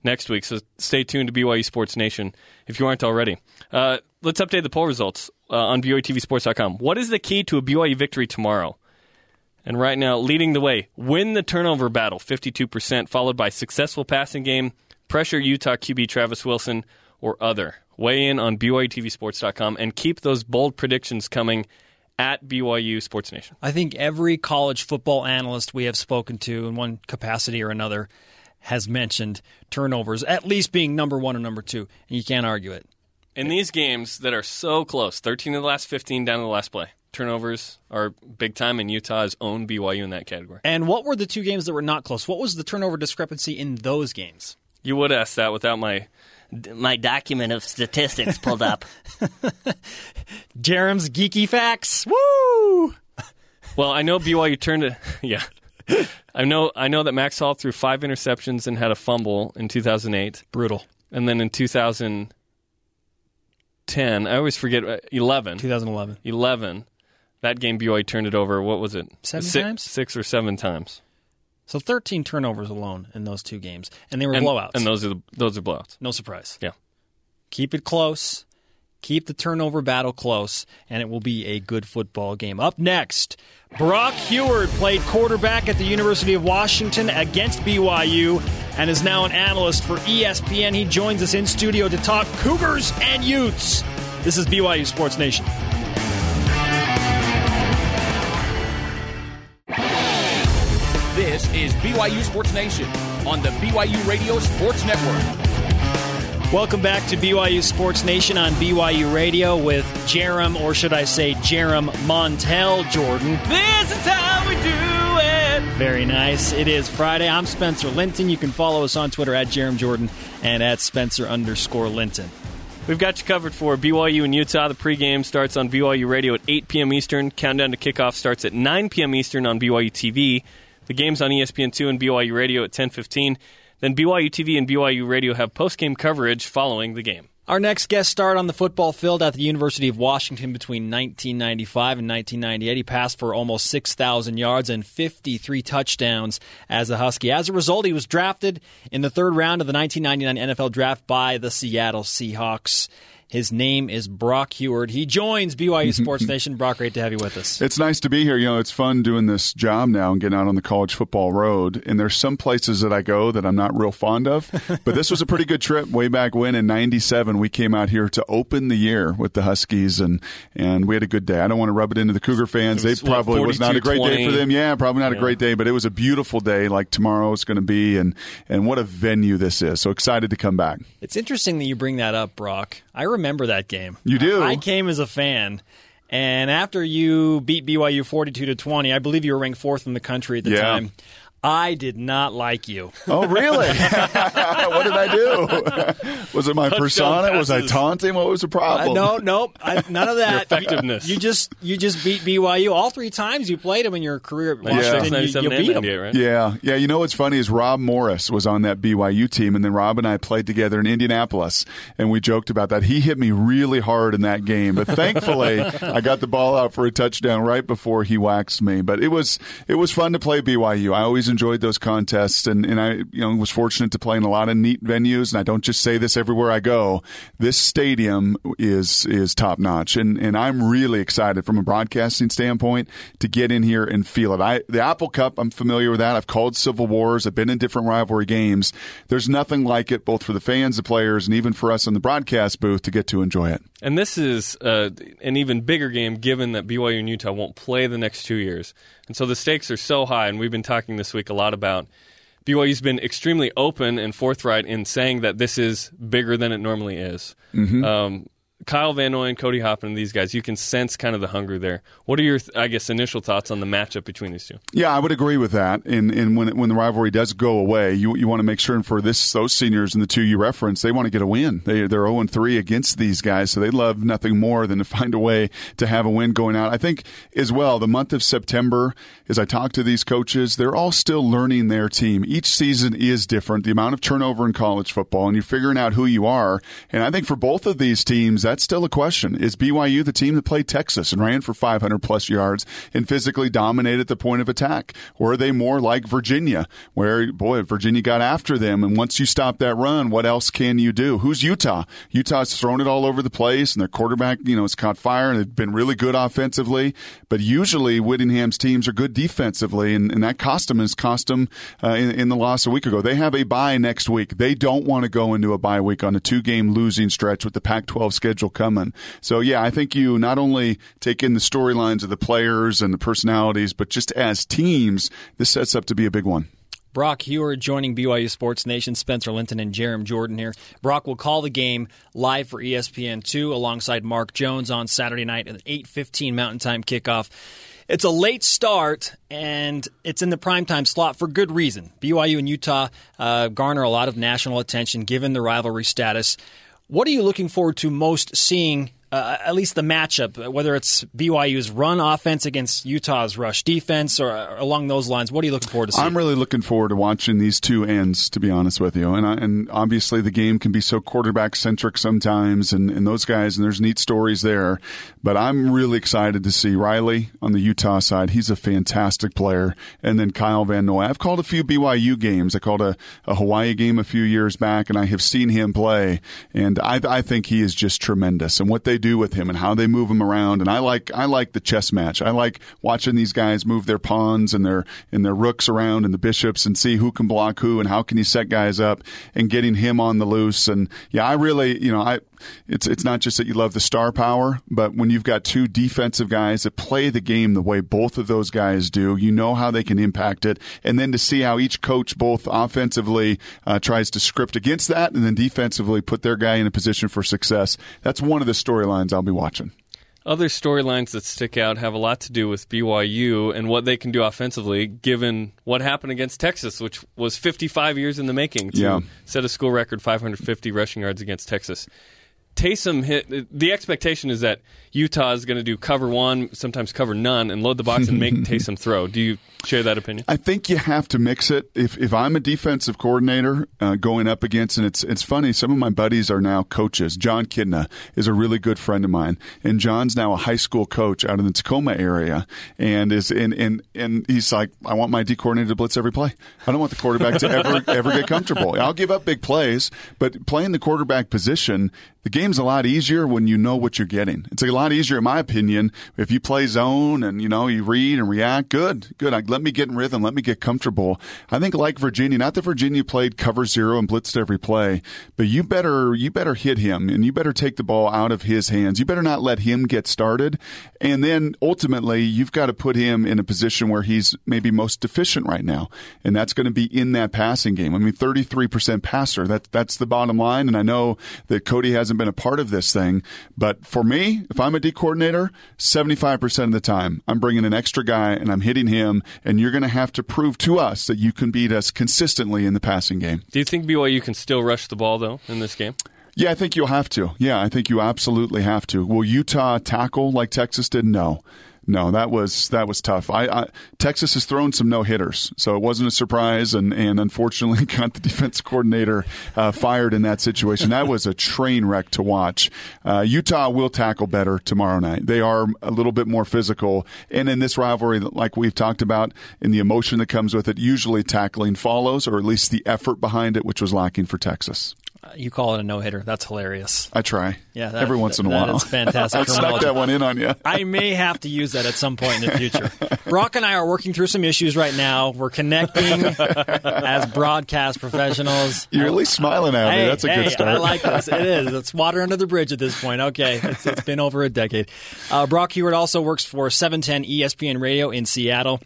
next week. So stay tuned to BYU Sports Nation if you aren't already. Uh, let's update the poll results uh, on BYUTVSports.com. What is the key to a BYU victory tomorrow? And right now, leading the way, win the turnover battle, 52%, followed by successful passing game, pressure Utah QB Travis Wilson, or other. Weigh in on BYUTVSports.com and keep those bold predictions coming at BYU Sports Nation. I think every college football analyst we have spoken to in one capacity or another has mentioned turnovers at least being number one or number two, and you can't argue it. In these games that are so close, 13 of the last 15 down to the last play, turnovers are big time, and Utah has owned BYU in that category. And what were the two games that were not close? What was the turnover discrepancy in those games? You would ask that without my my document of statistics pulled up. Jarom's geeky facts. Woo! Well, I know BYU turned it. Yeah, I know. I know that Max Hall threw five interceptions and had a fumble in 2008. Brutal. And then in 2010, I always forget uh, 11. 2011. 11. That game BYU turned it over. What was it? Seven six, times? Six or seven times. So 13 turnovers alone in those two games, and they were and, blowouts. And those are the, those are blowouts. No surprise. Yeah. Keep it close. Keep the turnover battle close, and it will be a good football game. Up next, Brock Huard played quarterback at the University of Washington against BYU and is now an analyst for ESPN. He joins us in studio to talk Cougars and Utes. This is BYU Sports Nation. Is BYU Sports Nation on the BYU Radio Sports Network. Welcome back to BYU Sports Nation on BYU Radio with Jarom, or should I say Jarom Montell Jordan. This is how we do it. Very nice. It is Friday. I'm Spencer Linton. You can follow us on Twitter at Jarom Jordan and at Spencer underscore Linton. We've got you covered for BYU and Utah. The pregame starts on BYU Radio at 8 p.m. Eastern. Countdown to kickoff starts at 9 p.m. Eastern on BYU TV. The game's on E ESPN2 and BYU Radio at 10:15. Then BYU TV and BYU Radio have post-game coverage following the game. Our next guest started on the football field at the University of Washington between 1995 and 1998. He passed for almost 6,000 yards and 53 touchdowns as a Husky. As a result, he was drafted in the third round of the 1999 NFL Draft by the Seattle Seahawks. His name is Brock Huard. He joins BYU Sports Nation. Brock, great to have you with us. It's nice to be here. You know, it's fun doing this job now and getting out on the college football road. And there's some places that I go that I'm not real fond of, but this was a pretty good trip. Way back when in '97, we came out here to open the year with the Huskies, and and we had a good day. I don't want to rub it into the Cougar fans. Was, they probably what, was not a great day for them. Yeah, probably not a great day, but it was a beautiful day, like tomorrow is going to be, and and what a venue this is. So excited to come back. It's interesting that you bring that up, Brock. I remember that game. You do? I came as a fan, and after you beat BYU forty-two to twenty, I believe you were ranked fourth in the country at the Yeah. time. I did not like you. Oh, really? what did I do? was it my Touchdown persona? Was I taunting? What was the problem? Uh, no, no, I, none of that. effectiveness. You, you just you just beat BYU all three times you played them in your career at Washington. You, you beat them. right? Yeah, yeah. You know what's funny is Rob Morris was on that BYU team, and then Rob and I played together in Indianapolis, and we joked about that. He hit me really hard in that game, but thankfully I got the ball out for a touchdown right before he waxed me. But it was it was fun to play BYU. I always enjoyed those contests, and, and I you know was fortunate to play in a lot of neat venues. And I don't just say this everywhere I go. This stadium is is top notch, and and I'm really excited from a broadcasting standpoint to get in here and feel it. I the Apple Cup, I'm familiar with that. I've called Civil Wars. I've been in different rivalry games. There's nothing like it, both for the fans, the players, and even for us in the broadcast booth to get to enjoy it. And this is uh, an even bigger game given that BYU and Utah won't play the next two years. And so the stakes are so high, and we've been talking this week a lot about BYU's been extremely open and forthright in saying that this is bigger than it normally is. Mm-hmm. Um, Kyle Van Noy and Cody Hoffman, these guys, you can sense kind of the hunger there. What are your, I guess, initial thoughts on the matchup between these two? Yeah, I would agree with that. And and when when the rivalry does go away, you you want to make sure. And for this, those seniors and the two you reference, they want to get a win. They they're zero and three against these guys, so they love nothing more than to find a way to have a win going out. I think as well. The month of September, as I talk to these coaches, they're all still learning their team. Each season is different. The amount of turnover in college football, and you're figuring out who you are. And I think for both of these teams, that's still a question. Is BYU the team that played Texas and ran for 500 plus yards and physically dominated the point of attack? Or are they more like Virginia, where, boy, Virginia got after them? And once you stop that run, what else can you do? Who's Utah? Utah's thrown it all over the place, and their quarterback, you know, has caught fire, and they've been really good offensively. But usually, Whittingham's teams are good defensively, and, and that cost them has cost them uh, in, in the loss a week ago. They have a bye next week. They don't want to go into a bye week on a two game losing stretch with the Pac 12 schedule coming. So, yeah, I think you not only take in the storylines of the players and the personalities, but just as teams, this sets up to be a big one. Brock Huard joining BYU Sports Nation, Spencer Linton and Jarom Jordan here. Brock will call the game live for E ESPN2 alongside Mark Jones on Saturday night at 8:15 Mountain Time kickoff. It's a late start and it's in the primetime slot for good reason. BYU and Utah uh, garner a lot of national attention given the rivalry status. What are you looking forward to most seeing uh, at least the matchup, whether it's BYU's run offense against Utah's rush defense or along those lines. What are you looking forward to seeing? I'm really looking forward to watching these two ends, to be honest with you. And I, and obviously the game can be so quarterback centric sometimes, and, and those guys, and there's neat stories there. But I'm really excited to see Reilly on the Utah side. He's a fantastic player, and then Kyle Van Noy. I've called a few BYU games. I called a, a Hawaii game a few years back, and I have seen him play, and I, I think he is just tremendous. And what they do with him and how they move him around. And I like I like the chess match. I like watching these guys move their pawns and their and their rooks around and the bishops and see who can block who and how can you set guys up and getting him on the loose. And yeah, I really you know I it's it's not just that you love the star power, but when you've got two defensive guys that play the game the way both of those guys do, you know how they can impact it, and then to see how each coach both offensively uh, tries to script against that, and then defensively put their guy in a position for success. That's one of the storylines I'll be watching. Other storylines that stick out have a lot to do with BYU and what they can do offensively, given what happened against Texas, which was 55 years in the making to Yeah. set a school record 550 rushing yards against Texas. Taysom hit. The expectation is that Utah is going to do cover one, sometimes cover none, and load the box and make Taysom throw. Do you share that opinion? I think you have to mix it. If if I'm a defensive coordinator uh, going up against, and it's it's funny. Some of my buddies are now coaches. Jon Kitna is a really good friend of mine, and John's now a high school coach out in the Tacoma area, and is and and and he's like, I want my D coordinator to blitz every play. I don't want the quarterback to ever ever get comfortable. I'll give up big plays, but playing the quarterback position, the game's a lot easier when you know what you're getting. It's a lot easier, in my opinion, if you play zone and you know you read and react. Good, good. Let me get in rhythm. Let me get comfortable. I think like Virginia, not that Virginia played cover zero and blitzed every play, but you better you better hit him and you better take the ball out of his hands. You better not let him get started, and then ultimately you've got to put him in a position where he's maybe most deficient right now, and that's going to be in that passing game. I mean, 33% passer. That that's the bottom line, and I know that Cody hasn't been a part of this thing, but for me, if I'm a D coordinator, 75% of the time I'm bringing an extra guy and I'm hitting him, and you're going to have to prove to us that you can beat us consistently in the passing game. Do you think BYU can still rush the ball though in this game? Yeah, I think you'll have to. Yeah, I think you absolutely have to. Will Utah tackle like Texas did? No. No, that was that was tough. I, I Texas has thrown some no hitters, so it wasn't a surprise, and and unfortunately got the defense coordinator uh, fired in that situation. That was a train wreck to watch. Uh, Utah will tackle better tomorrow night. They are a little bit more physical, and in this rivalry, like we've talked about, in the emotion that comes with it, usually tackling follows, or at least the effort behind it, which was lacking for Texas. You call it a no hitter. That's hilarious. I try. Yeah, that- every once in a that while. is fantastic I snuck that one in on you. I may have to use that at some point in the future. Brock and I are working through some issues right now. We're connecting as broadcast professionals. You're at least smiling at me. Hey, That's a hey, good start. I like this. It is. It's water under the bridge at this point. Okay, it's, it's been over a decade. Uh, Brock Huard also works for 710 ESPN Radio in Seattle.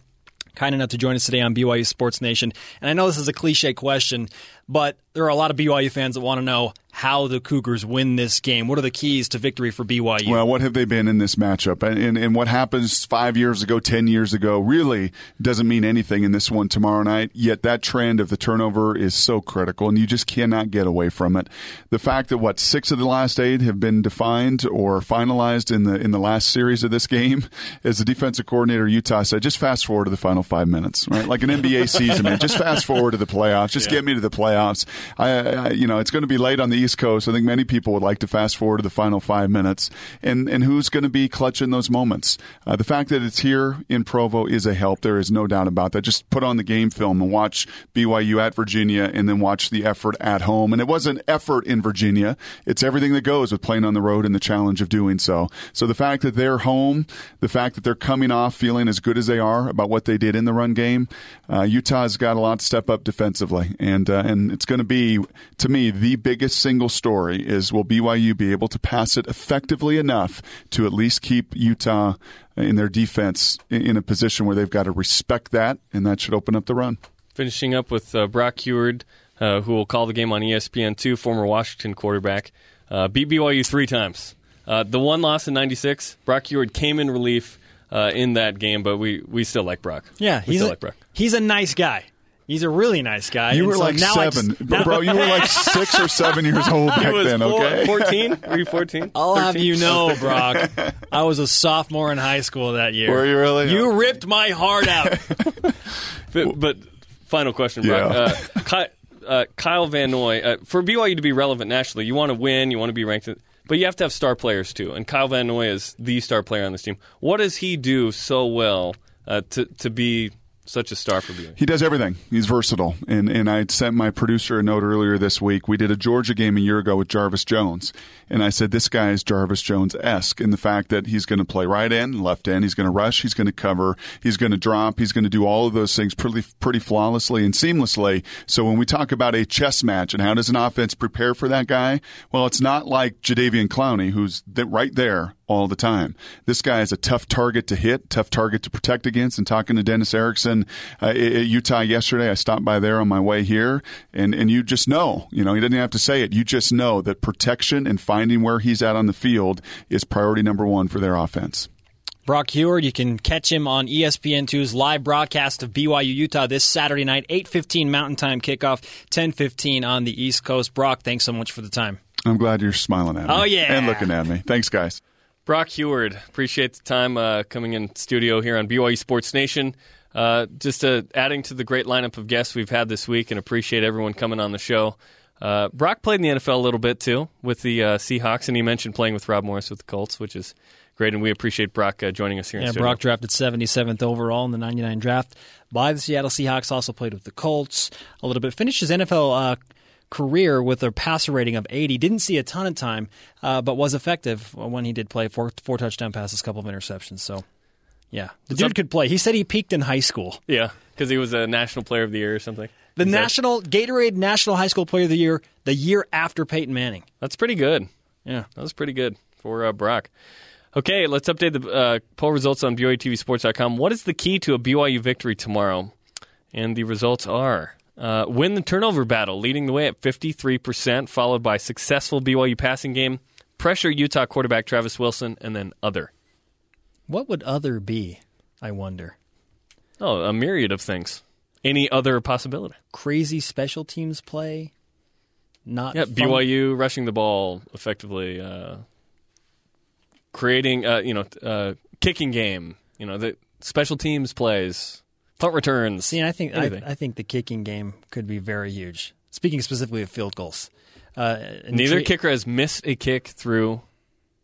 Kind enough to join us today on BYU Sports Nation. And I know this is a cliche question, but there are a lot of BYU fans that want to know how the Cougars win this game. What are the keys to victory for BYU? Well, what have they been in this matchup? And, and, and what happens five years ago, 10 years ago, really doesn't mean anything in this one tomorrow night. Yet that trend of the turnover is so critical, and you just cannot get away from it. The fact that, what, six of the last eight have been defined or finalized in the, in the last series of this game, as the defensive coordinator Utah said, just fast forward to the final five minutes, right? Like an NBA season, man. Just fast forward to the playoffs. Just get me to the playoffs. I, I you know, it's going to be late on the East Coast. I think many people would like to fast forward to the final five minutes. And and who's going to be clutching those moments? Uh, the fact that it's here in Provo is a help. There is no doubt about that. Just put on the game film and watch BYU at Virginia, and then watch the effort at home. And it wasn't effort in Virginia. It's everything that goes with playing on the road and the challenge of doing so. So the fact that they're home, the fact that they're coming off feeling as good as they are about what they did in the run game, uh, Utah's got a lot to step up defensively, and uh, and it's going to be to me the biggest single story is will BYU be able to pass it effectively enough to at least keep Utah in their defense in in a position where they've got to respect that, and that should open up the run. Finishing up with uh, Brock Huard, uh, who will call the game on E ESPN2, former Washington quarterback. Uh, beat BYU three times. Uh, the one loss in 96, Brock Huard came in relief uh, in that game, but we, we still like Brock. Yeah, we he's still a, like Brock. he's a nice guy. He's a really nice guy. You And were so like now I seven, just- But, bro. You were like six or seven years old back was then. four- Okay, 14? Were you 14? I'll have you know, Brock, I was a sophomore in high school that year. Were you really? You ripped my heart out. But, but final question, Brock. Yeah. Uh, Ky- uh, Kyle Van Noy, uh, for BYU to be relevant nationally, you want to win, you want to be ranked, but you have to have star players too. And Kyle Van Noy is the star player on this team. What does he do so well uh, to to be such a star for BYU? He does everything. He's versatile. And and I sent my producer a note earlier this week. We did a Georgia game a year ago with Jarvis Jones. And I said, this guy is Jarvis Jones esque in the fact that he's going to play right end, left end. He's going to rush. He's going to cover. He's going to drop. He's going to do all of those things pretty, pretty flawlessly and seamlessly. So when we talk about a chess match and how does an offense prepare for that guy? Well, it's not like Jadeveon Clowney, who's right there all the time. This guy is a tough target to hit, tough target to protect against. And talking to Dennis Erickson uh, at Utah yesterday, I stopped by there on my way here, and and you just know, you know, he doesn't have to say it. You just know that protection and finding where he's at on the field is priority number one for their offense. Brock Huard, you can catch him on E ESPN2's live broadcast of BYU Utah this Saturday night, 8:15 Mountain Time kickoff, 10:15 on the East Coast. Brock, thanks so much for the time. I'm glad you're smiling at me. Oh, yeah. and looking at me. Thanks, guys. Brock Huard, appreciate the time uh, coming in studio here on BYU Sports Nation. Uh, just uh, adding to the great lineup of guests we've had this week, and appreciate everyone coming on the show. Uh, Brock played in the NFL a little bit too with the uh, Seahawks, and he mentioned playing with Rob Morris with the Colts, which is great, and we appreciate Brock uh, joining us here. Yeah. Brock drafted 77th overall in the 99 draft by the Seattle Seahawks. Also played with the Colts a little bit. Finished his NFL uh, career with a passer rating of 80. Didn't see a ton of time, uh, but was effective when he did play. Four, four touchdown passes, couple of interceptions. So, yeah, the dude could play. He said he peaked in high school. Yeah, because he was a National Player of the Year or something. The Is that- national Gatorade National High School Player of the Year the year after Peyton Manning. That's pretty good. Yeah, that was pretty good for uh, Brock. Okay, let's update the uh, poll results on BYUTVSports.com. What is the key to a BYU victory tomorrow? And the results are uh, win the turnover battle, leading the way at 53%, followed by successful BYU passing game, pressure Utah quarterback Travis Wilson, and then other. What would other be? I wonder. Oh, a myriad of things. Any other possibility? Crazy special teams play. Not Yeah, fun- BYU rushing the ball effectively, uh, creating, uh, you know, uh, kicking game, You know, the special teams plays, punt returns. See, I think I. I think the kicking game could be very huge. Speaking specifically of field goals, uh, Neither intri- kicker has missed a kick through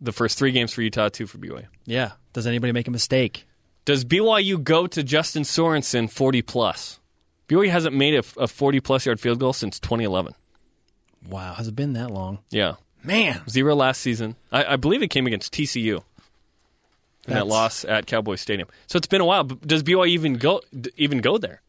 the first three games for Utah, two for BYU. Yeah. Does anybody make a mistake? Does BYU go to Justin Sorensen 40 plus? BYU hasn't made a, a 40 plus yard field goal since 2011. Wow, has it been that long? Yeah. Man, Zero last season. I, I believe it came against TCU in that loss at Cowboy Stadium. So it's been a while. But Does BYU even go even go there?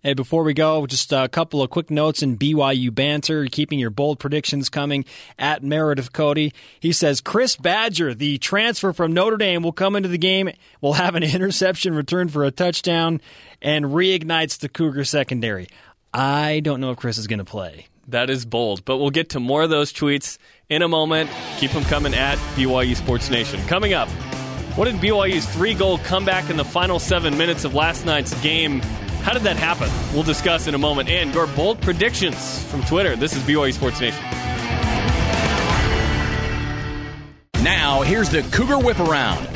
Hey, before we go, just a couple of quick notes in BYU banter, keeping your bold predictions coming at Meredith Cody. He says Chris Badger, the transfer from Notre Dame, will come into the game, will have an interception return for a touchdown, and reignites the Cougar secondary. I don't know if Chris is going to play. That is bold. But we'll get to more of those tweets in a moment. Keep them coming at BYU Sports Nation. Coming up, what did BYU's three goal comeback in the final seven minutes of last night's game? How did that happen? We'll discuss in a moment. And your bold predictions from Twitter. This is BYU Sports Nation. Now, here's the Cougar Whip Around.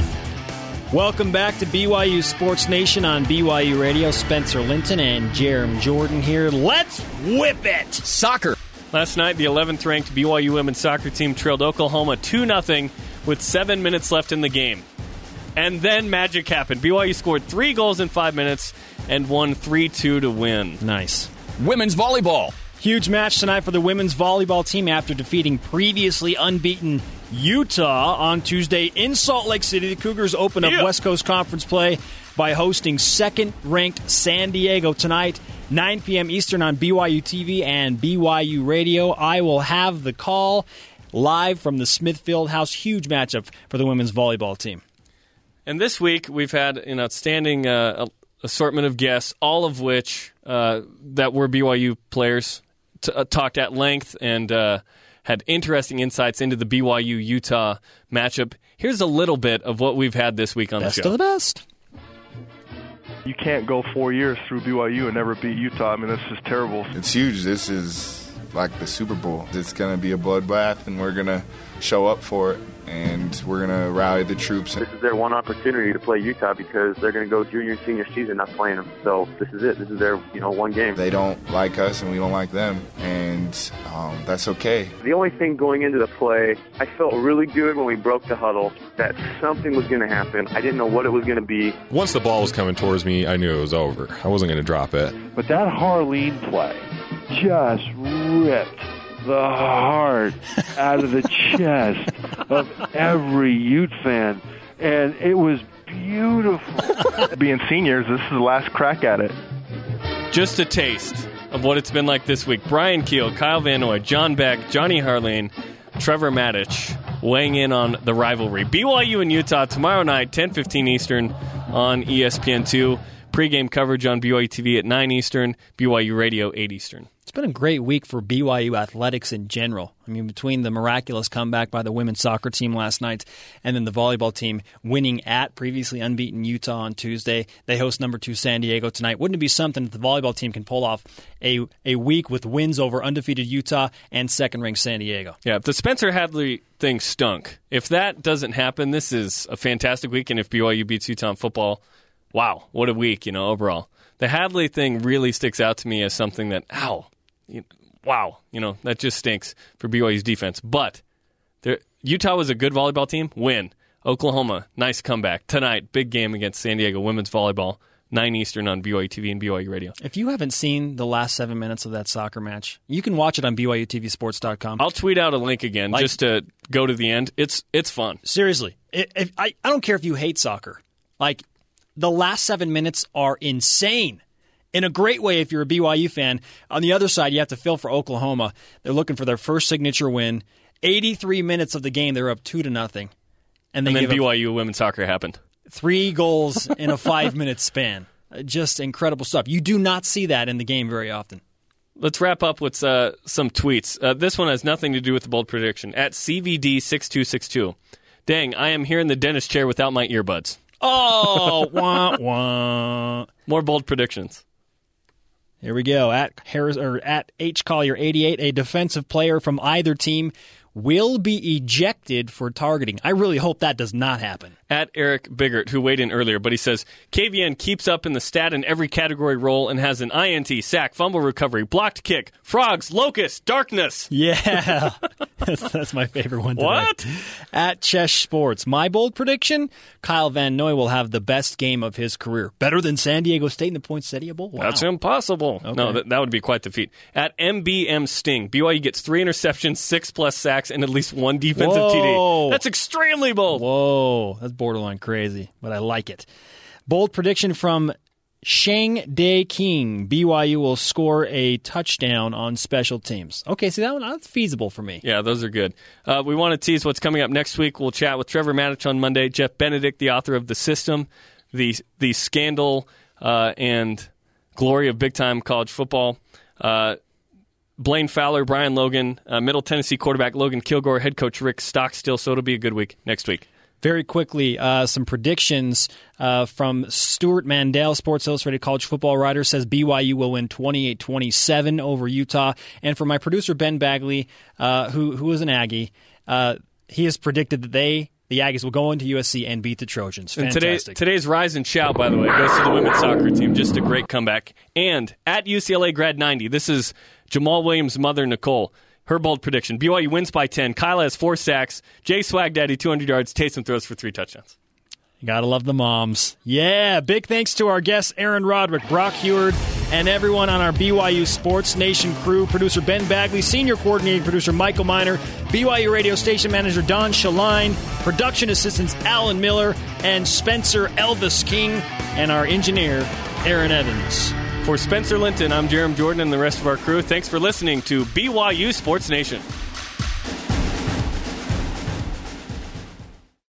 Welcome back to BYU Sports Nation on BYU Radio. Spencer Linton and Jarom Jordan here. Let's whip it! Soccer. Last night, the 11th ranked BYU women's soccer team trailed Oklahoma 2 0 with seven minutes left in the game. And then magic happened. BYU scored three goals in five minutes and won 3 2 to win. Nice. Women's volleyball. Huge match tonight for the women's volleyball team after defeating previously unbeaten Utah on Tuesday in Salt Lake City. The Cougars open up Yeah. West Coast Conference play by hosting second ranked San Diego tonight, 9 p.m. Eastern on BYU TV and BYU Radio. I will have the call live from the Smith Fieldhouse. Huge matchup for the women's volleyball team. And this week, we've had an outstanding uh, assortment of guests, all of which uh, that were BYU players, t- uh, talked at length and uh, had interesting insights into the BYU Utah matchup. Here's a little bit of what we've had this week on Best the show. Best of the best. You can't go four years through BYU and never beat Utah. I mean, this is terrible. It's huge. This is like the Super Bowl. It's going to be a bloodbath, and we're going to show up for it, and we're going to rally the troops. This is their one opportunity to play Utah because they're going to go junior and senior season not playing them. So this is it. This is their you know one game. They don't like us, and we don't like them, and um, that's okay. The only thing going into the play, I felt really good when we broke the huddle that something was going to happen. I didn't know what it was going to be. Once the ball was coming towards me, I knew it was over. I wasn't going to drop it. But that Harline play just ripped the heart out of the chest of every Ute fan. And it was beautiful. Being seniors, this is the last crack at it. Just a taste of what it's been like this week. Brian Keel, Kyle Van Noy, John Beck, Johnny Harline, Trevor Matich weighing in on the rivalry. BYU and Utah tomorrow night, 10:15 Eastern on E ESPN2. Pre-game coverage on BYU TV at 9 Eastern, BYU Radio 8 Eastern. It's been a great week for BYU athletics in general. I mean, between the miraculous comeback by the women's soccer team last night and then the volleyball team winning at previously unbeaten Utah on Tuesday, they host number two San Diego tonight. Wouldn't it be something that the volleyball team can pull off a, a week with wins over undefeated Utah and second ranked San Diego? Yeah, if the Spencer Hadley thing stunk, if that doesn't happen, this is a fantastic week. And if BYU beats Utah in football, wow, what a week, you know, overall. The Hadley thing really sticks out to me as something that, ow, you, wow, you know, that just stinks for BYU's defense. But there, Utah was a good volleyball team, win. Oklahoma, nice comeback. Tonight, big game against San Diego women's volleyball, 9 Eastern on BYU TV and BYU Radio. If you haven't seen the last seven minutes of that soccer match, you can watch it on BYUTVSports.com. I'll tweet out a link again Like- just to go to the end. It's it's fun. Seriously, if, I, I don't care if you hate soccer. Like, the last seven minutes are insane. In a great way, if you're a BYU fan. On the other side, you have to feel for Oklahoma. They're looking for their first signature win. 83 minutes of the game, they're up two to nothing, and they And then BYU women's soccer happened. three goals in a five minute span. Uh, Just incredible stuff. You do not see that in the game very often. Let's wrap up with uh, some tweets. Uh, this one has nothing to do with the bold prediction. At CVD6262. Dang, I am here in the dentist chair without my earbuds. Oh, wah, wah. More bold predictions. Here we go. At Harris or at H Collier 88, a defensive player from either team will be ejected for targeting. I really hope that does not happen. At Eric Biggert, who weighed in earlier, but he says KVN keeps up in the stat in every category role and has an INT, sack, fumble recovery, blocked kick, frogs, locust, darkness. Yeah, that's, that's my favorite one. Today. What? At Chesh Sports, my bold prediction: Kyle Van Noy will have the best game of his career, better than San Diego State in the Poinsettia Bowl. Wow. That's impossible. No, that, that would be quite the feat. At MBM Sting, BYU gets three interceptions, six plus sacks, and at least one defensive Whoa. TD. That's extremely bold. Whoa, that's borderline crazy, but I like it. Bold prediction from Shang Day King: BYU will score a touchdown on special teams. Okay, see that one that's feasible for me. Yeah, those are good. Uh, we want to tease what's coming up next week. We'll chat with Trevor Matich on Monday, Jeff Benedict, the author of The System, the the scandal uh, and glory of big time college football. Uh, Blaine Fowler, Brian Logan, uh, Middle Tennessee quarterback Logan Kilgore, head coach Rick Stockstill. So it'll be a good week next week. Very quickly, uh, some predictions uh, from Stewart Mandel, Sports Illustrated college football writer, says BYU will win 28 27 over Utah. And for my producer, Ben Bagley, uh, who, who is an Aggie, uh, he has predicted that they, the Aggies, will go into USC and beat the Trojans. And today, Fantastic. today's Rise and Shout, by the way, goes to the women's soccer team. Just a great comeback. And at UCLA Grad 90, this is Jamaal Williams' mother, Nicole. Her bold prediction BYU wins by 10. Kyla has four sacks. Jay Swag Daddy, 200 yards. Taysom throws for three touchdowns. Gotta love the moms. Yeah, big thanks to our guests, Aaron Roderick, Brock Huard, and everyone on our BYU Sports Nation crew. Producer Ben Bagley, senior coordinating producer Michael Miner, BYU radio station manager Don Shaline, production assistants Alan Miller and Spencer Elvis King, and our engineer Aaron Evans. For Spencer Linton, I'm Jarom Jordan and the rest of our crew. Thanks for listening to BYU Sports Nation.